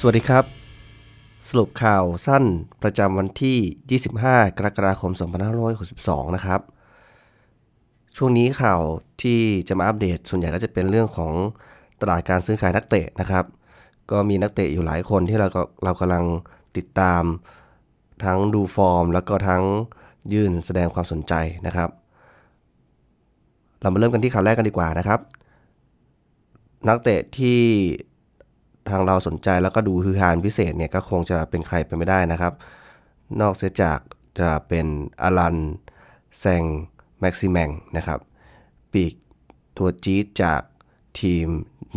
สวัสดีครับ สรุปข่าวสั้นประจำวันที่ 25 กรกฎาคม 2562 นะครับ ช่วงนี้ข่าวที่จะมาอัปเดตส่วนใหญ่ก็จะเป็นเรื่องของตลาดการซื้อขายนักเตะนะครับ ก็มีนักเตะอยู่หลายคนที่เราก็เรากำลังติดตามทั้งดูฟอร์ม แล้วก็ทั้งยื่นแสดงความสนใจนะครับ เรามาเริ่มกันที่ข่าวแรกกันดีกว่านะครับ นักเตะที่ ทางเราสนใจแล้วก็ดูฮือฮานพิเศษเนี่ยก็คงจะเป็นใครไปไม่ได้นะครับ นอกเสียจากจะเป็นอลันแซงแม็กซิแมงนะครับ ปีกตัวจี๊ดจากทีม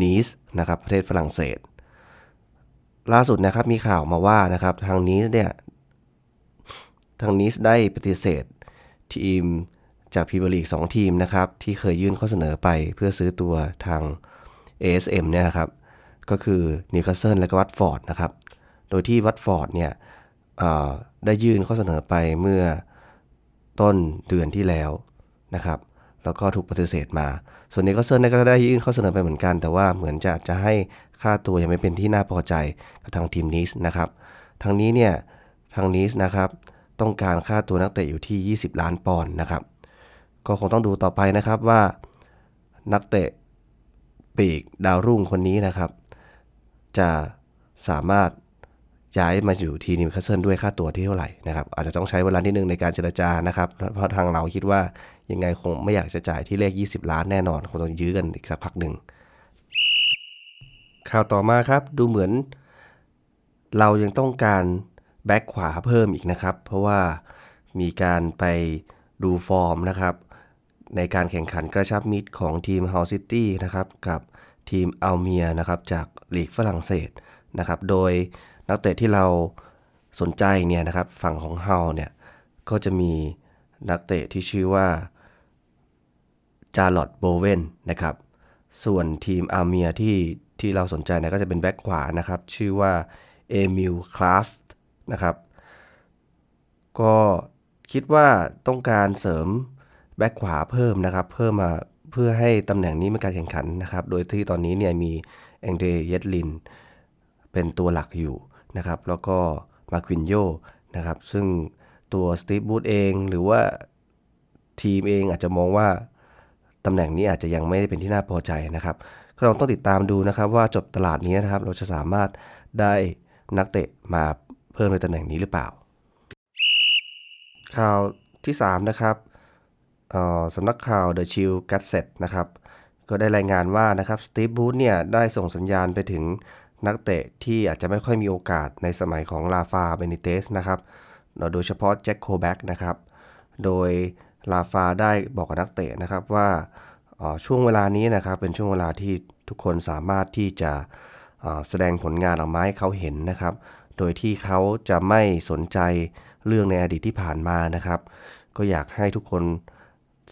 นีสนะครับประเทศฝรั่งเศส ล่าสุดนะครับมีข่าวมาว่านะครับทางนี้เนี่ยทางนีสได้ปฏิเสธทีมจากพรีเมียร์ลีก2ทีมนะครับที่เคยยื่นข้อเสนอไปเพื่อซื้อตัวทาง ASM เนี่ยนะครับ ก็คือนิวคาสเซิลและก็วัตฟอร์ดนะครับ โดยที่วัตฟอร์ดเนี่ยได้ยื่นข้อเสนอไปเมื่อต้นเดือนที่แล้วนะครับ แล้วก็ถูกปฏิเสธมา ส่วนนิวคาสเซิลก็ได้ยื่นข้อเสนอไปเหมือนกัน แต่ว่าเหมือนจะจะให้ค่าตัวยังไม่เป็นที่น่าพอใจกับทางทีมนีสนะครับทางนี้เนี่ยทางนีสนะครับต้องการค่าตัวนักเตะอยู่ที่ 20 ล้านปอนด์นะครับ ก็คงต้องดูต่อไปนะครับว่านักเตะปีกดาวรุ่งคนนี้นะครับ จะสามารถย้ายมาอยู่ที่นิวคาสเซิลด้วยค่าตัวที่เท่าไหร่นะครับ อาจจะต้องใช้เวลานิดนึงในการเจรจานะครับ เพราะทางเราคิดว่ายังไงคงไม่อยากจะจ่ายที่เลข 20 ล้านแน่นอนคงต้องยื้อกันอีกสักพักหนึ่งข่าวต่อมาครับดูเหมือน เรายังต้องการแบ็กขวาเพิ่มอีกนะครับ เพราะว่ามีการไปดูฟอร์มนะครับ ในการแข่งขันกระชับมิตรของทีมฮัลล์ซิตี้นะครับกับ ทีมอาเมียงส์ะครับจากลีกฝรั่งเศสนะครับโดยนักเตะที่เราสนใจเนี่ยนะครับฝั่งของฮัลล์เนี่ยก็จะมีนักเตะที่ชื่อว่าจาร์ร็อดโบเวนนะครับส่วนทีมอาเมียงส์ที่ที่เราสนใจเนี่ยก็จะเป็นแบ็คขวานะครับชื่อว่าเอมิลคราฟท์นะครับก็คิดว่าต้องการเสริมแบ็คขวาเพิ่มนะครับ เพิ่มมา เพื่อให้ตำแหน่งนี้มีการแข่งขันนะครับ โดยที่ตอนนี้เนี่ยมีดีแอนเดรเยดลินเป็นตัวหลักอยู่นะครับ แล้วก็มานกีโยนะครับ ซึ่งตัวสตีฟบูธเองหรือว่าทีมเองอาจจะมองว่าตำแหน่งนี้อาจจะยังไม่ได้เป็นที่น่าพอใจนะครับก็ลองต้องติดตามดูนะครับว่าจบตลาดนี้นะครับ เราจะสามารถได้นักเตะมาเพิ่มในตำแหน่งนี้หรือเปล่าข่าวที่ 3 นะครับ สำนักข่าว The Chill Gazette นะครับ ก็ได้รายงานว่านะครับสตีฟบูธเนี่ยได้ส่งสัญญาณไปถึงนักเตะที่อาจจะไม่ค่อยมีโอกาสในสมัยของลาฟาเบนิเตสนะครับโดยเฉพาะแจ็คโคแบ็กนะครับ โดยลาฟาได้บอกกับนักเตะนะครับว่าช่วงเวลานี้นะครับเป็นช่วงเวลาที่ทุกคนสามารถที่จะแสดงผลงานออกมาให้เขาเห็นนะครับ โดยที่เขาจะไม่สนใจเรื่องในอดีตที่ผ่านมานะครับ ก็อยากให้ทุกคน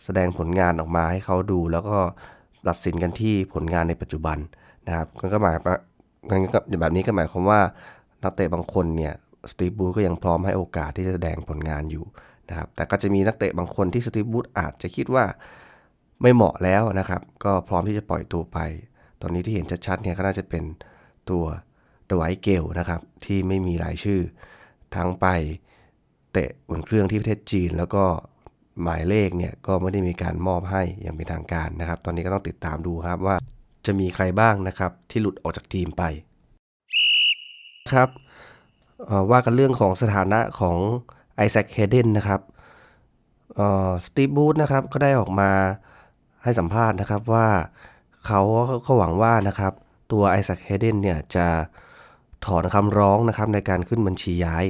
แสดงผลงานออกมาให้เขาดู แล้วก็ตัดสินกันที่ผลงานในปัจจุบันนะครับก็หมายก็แบบนี้ก็หมายความว่านักเตะบางคนเนี่ยสตีบูธก็ยังพร้อมให้โอกาสที่จะแสดงผลงานอยู่นะครับแต่ก็จะมีนักเตะบางคนที่สตีบูธอาจจะคิดว่าไม่เหมาะแล้วนะครับ ก็พร้อมที่จะปล่อยตัวไป ตอนนี้ที่เห็นชัดๆเนี่ยก็น่าจะเป็นตัวดวายเกลนะครับที่ไม่มีรายชื่อ ทั้งไปเตะอุ่นเครื่องที่ประเทศจีนแล้วก็ หมายเลขเนี่ยก็ไม่ได้มีการมอบให้อย่างเป็นทางการนะครับ ตอนนี้ก็ต้องติดตามดูครับว่าจะมีใครบ้างนะครับที่หลุดออกจากทีมไปครับว่ากันเรื่องของสถานะของไอแซคเฮเดนนะครับสตีฟบรูซนะครับก็ได้ออกมาให้สัมภาษณ์นะครับว่าเขาเขาหวังว่านะครับตัวไอแซคเฮเดนเนี่ยจะถอนคำร้องนะครับในการขึ้นบัญชีย้าย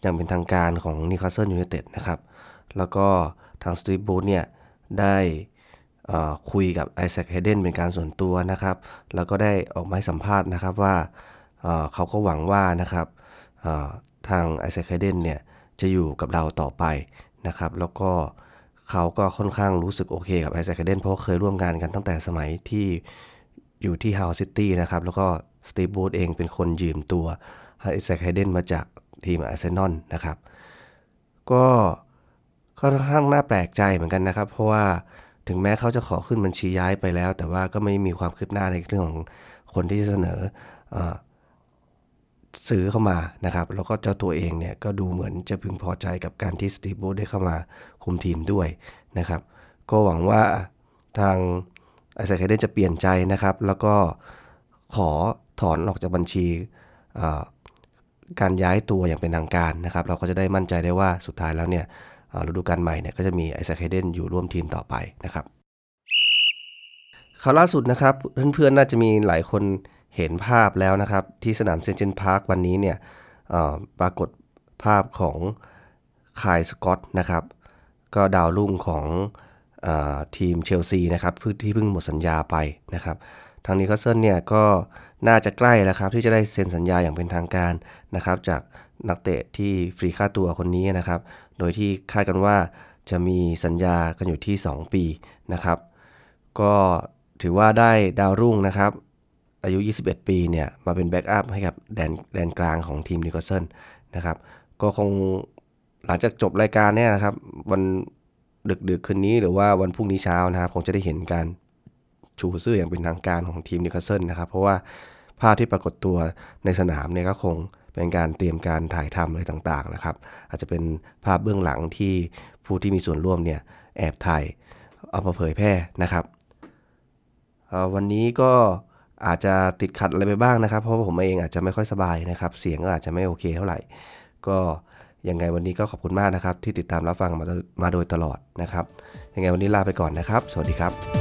อย่างเป็นทางการของนิวคาสเซิลยูไนเต็ดนะครับ แล้วก็ทางสตีฟบรูซเนี่ยได้คุยกับไอแซคเฮเดนเป็นการส่วนตัวนะครับ แล้วก็ได้ออกมาให้สัมภาษณ์นะครับว่าเขาก็หวังว่านะครับทางไอแซคเฮเดนเนี่ยจะอยู่กับเราต่อไปนะครับ แล้วก็เขาก็ค่อนข้างรู้สึกโอเคกับไอแซคเฮเดนเพราะเคยร่วมงานกันตั้งแต่สมัยที่อยู่ที่ฮัลล์ซิตี้นะครับ แล้วก็สตีฟบรูซเองเป็นคนยืมตัวไอแซคเฮเดนมาจากทีมอาร์เซนอลนะครับ ก็ ค่อนข้างน่าแปลกใจเหมือนกันนะครับ เพราะว่าถึงแม้เขาจะขอขึ้นบัญชีย้ายไปแล้ว แต่ว่าก็ไม่มีความคืบหน้าในเรื่องของคนที่จะเสนออซื้อเข้ามานะครับ แล้วก็เจ้าตัวเองเนี่ยก็ดูเหมือนจะพึงพอใจกับการที่สตีฟโบได้เข้ามาคุมทีมด้วยนะครับ ก็หวังว่าทางไอแซคไฮเดนจะเปลี่ยนใจนะครับ แล้วก็ขอถอนออกจากบัญชีการย้ายตัวอย่างเป็นทางการนะครับ เราก็จะได้มั่นใจได้ว่าสุดท้ายแล้วเนี่ย ฤดูกาลใหม่เนี่ยก็จะมีไอแซคเฮเดนอยู่ร่วมทีมต่อไปนะครับข่าวล่าสุดนะครับ เพื่อนๆน่าจะมีหลายคนเห็นภาพแล้วนะครับ ที่สนามเซนต์เจมส์พาร์ควันนี้เนี่ยปรากฏภาพของไคล์สก็อตต์นะครับ ก็ดาวรุ่งของอทีมเชลซีนะครับที่เพิ่งหมดสัญญาไปนะครับ ทางนิวคาสเซิลเนี่ยก็น่าจะใกล้แล้วครับที่จะได้เซ็นสัญญาอย่างเป็นทางการนะครับ จาก นักเตะที่ฟรีค่าตัวคนนี้นะครับ โดยที่คาดกันว่าจะมีสัญญากันอยู่ที่ 2 ปีนะครับ ก็ถือว่าได้ดาวรุ่งนะครับ อายุ 21 ปีเนี่ยมาเป็น backup ให้กับแดนแดนกลางของทีมนิวคาสเซิลนะครับ ก็คงหลังจากจบรายการเนี่ยนะครับ วันดึกดึกคืนนี้หรือว่าวันพรุ่งนี้เช้านะครับคงจะได้เห็นการชูเสื้ออย่างเป็นทางการของทีมนิโคลเซนนะครับ เพราะว่าภาพที่ปรากฏตัวในสนามเนี่ยก็คง เป็นการเตรียมการถ่ายทำอะไรต่างๆนะครับ อาจจะเป็นภาพเบื้องหลังที่ผู้ที่มีส่วนร่วมเนี่ยแอบถ่ายเอามาเผยแพร่นะครับ วันนี้ก็อาจจะติดขัดอะไรไปบ้างนะครับ เพราะผมเองอาจจะไม่ค่อยสบายนะครับ เสียงก็อาจจะไม่โอเคเท่าไหร่ ก็ยังไงวันนี้ก็ขอบคุณมากนะครับ ที่ติดตามรับฟังมามาโดยตลอดนะครับ ยังไงวันนี้ลาไปก่อนนะครับ สวัสดีครับ